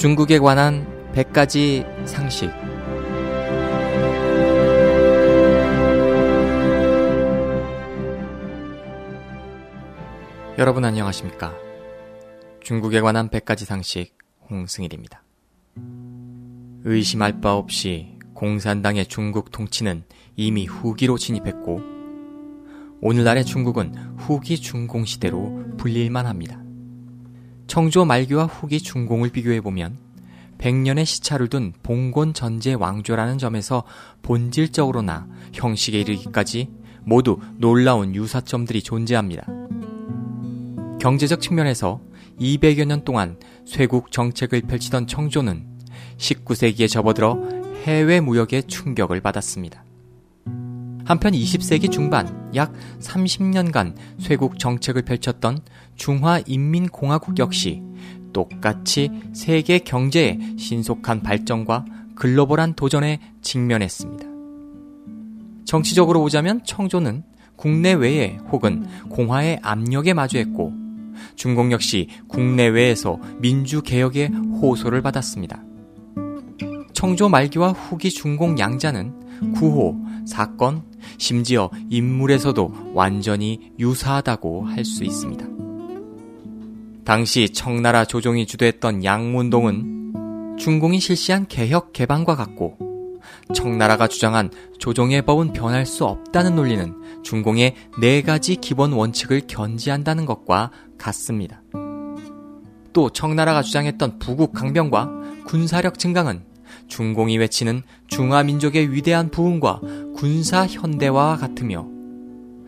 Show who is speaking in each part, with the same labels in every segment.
Speaker 1: 중국에 관한 100가지 상식. 여러분 안녕하십니까? 중국에 관한 100가지 상식 홍승일입니다. 의심할 바 없이 공산당의 중국 통치는 이미 후기로 진입했고 오늘날의 중국은 후기 중공 시대로 불릴만 합니다. 청조 말기와 후기 중공을 비교해보면 100년의 시차를 둔 봉건 전제 왕조라는 점에서 본질적으로나 형식에 이르기까지 모두 놀라운 유사점들이 존재합니다. 경제적 측면에서 200여 년 동안 쇄국 정책을 펼치던 청조는 19세기에 접어들어 해외 무역의 충격을 받았습니다. 한편 20세기 중반 약 30년간 쇄국 정책을 펼쳤던 중화인민공화국 역시 똑같이 세계 경제의 신속한 발전과 글로벌한 도전에 직면했습니다. 정치적으로 보자면 청조는 국내외에 혹은 공화의 압력에 마주했고 중공 역시 국내외에서 민주개혁의 호소를 받았습니다. 청조 말기와 후기 중공 양자는 구호, 사건, 심지어 인물에서도 완전히 유사하다고 할 수 있습니다. 당시 청나라 조종이 주도했던 양문동은 중공이 실시한 개혁 개방과 같고 청나라가 주장한 조종의 법은 변할 수 없다는 논리는 중공의 네 가지 기본 원칙을 견지한다는 것과 같습니다. 또 청나라가 주장했던 부국 강병과 군사력 증강은 중공이 외치는 중화민족의 위대한 부흥과 군사 현대화와 같으며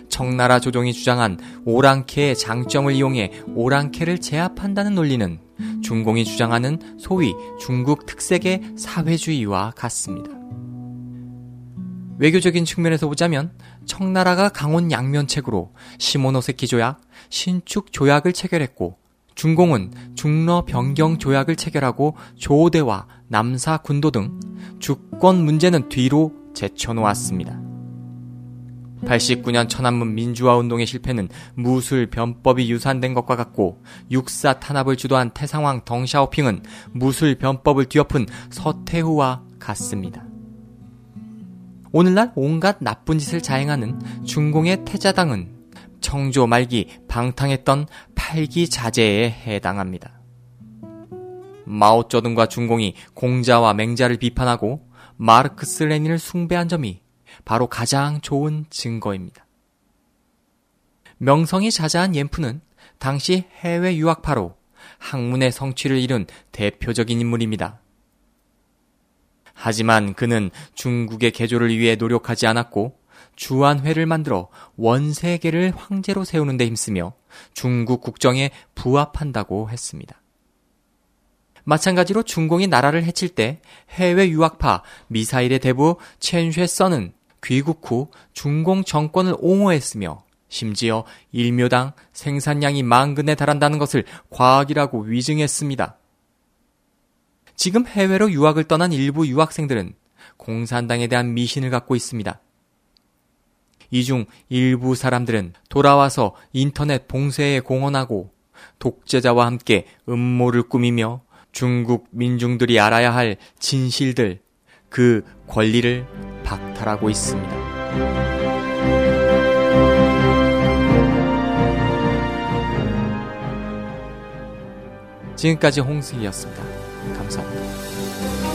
Speaker 1: 청나라 조종이 주장한 오랑캐의 장점을 이용해 오랑캐를 제압한다는 논리는 중공이 주장하는 소위 중국 특색의 사회주의와 같습니다. 외교적인 측면에서 보자면 청나라가 강원 양면책으로 시모노세키 조약, 신축 조약을 체결했고 중공은 중러 변경 조약을 체결하고 조대와 남사 군도 등 주권 문제는 뒤로 제쳐놓았습니다. 89년 천안문 민주화 운동의 실패는 무술 변법이 유산된 것과 같고 육사 탄압을 주도한 태상왕 덩샤오핑은 무술 변법을 뒤엎은 서태후와 같습니다. 오늘날 온갖 나쁜 짓을 자행하는 중공의 태자당은 청조 말기 방탕했던 팔기자제에 해당합니다. 마오쩌둥과 중공이 공자와 맹자를 비판하고 마르크스 레닌을 숭배한 점이 바로 가장 좋은 증거입니다. 명성이 자자한 옌프는 당시 해외 유학파로 학문의 성취를 이룬 대표적인 인물입니다. 하지만 그는 중국의 개조를 위해 노력하지 않았고 주한회를 만들어 원세계를 황제로 세우는 데 힘쓰며 중국 국정에 부합한다고 했습니다. 마찬가지로 중공이 나라를 해칠 때 해외 유학파 미사일의 대부 첸쉐서는 귀국 후 중공 정권을 옹호했으며 심지어 일묘당 생산량이 만근에 달한다는 것을 과학이라고 위증했습니다. 지금 해외로 유학을 떠난 일부 유학생들은 공산당에 대한 미신을 갖고 있습니다. 이 중 일부 사람들은 돌아와서 인터넷 봉쇄에 공헌하고 독재자와 함께 음모를 꾸미며 중국 민중들이 알아야 할 진실들, 그 권리를 박탈하고 있습니다. 지금까지 홍승이었습니다. 감사합니다.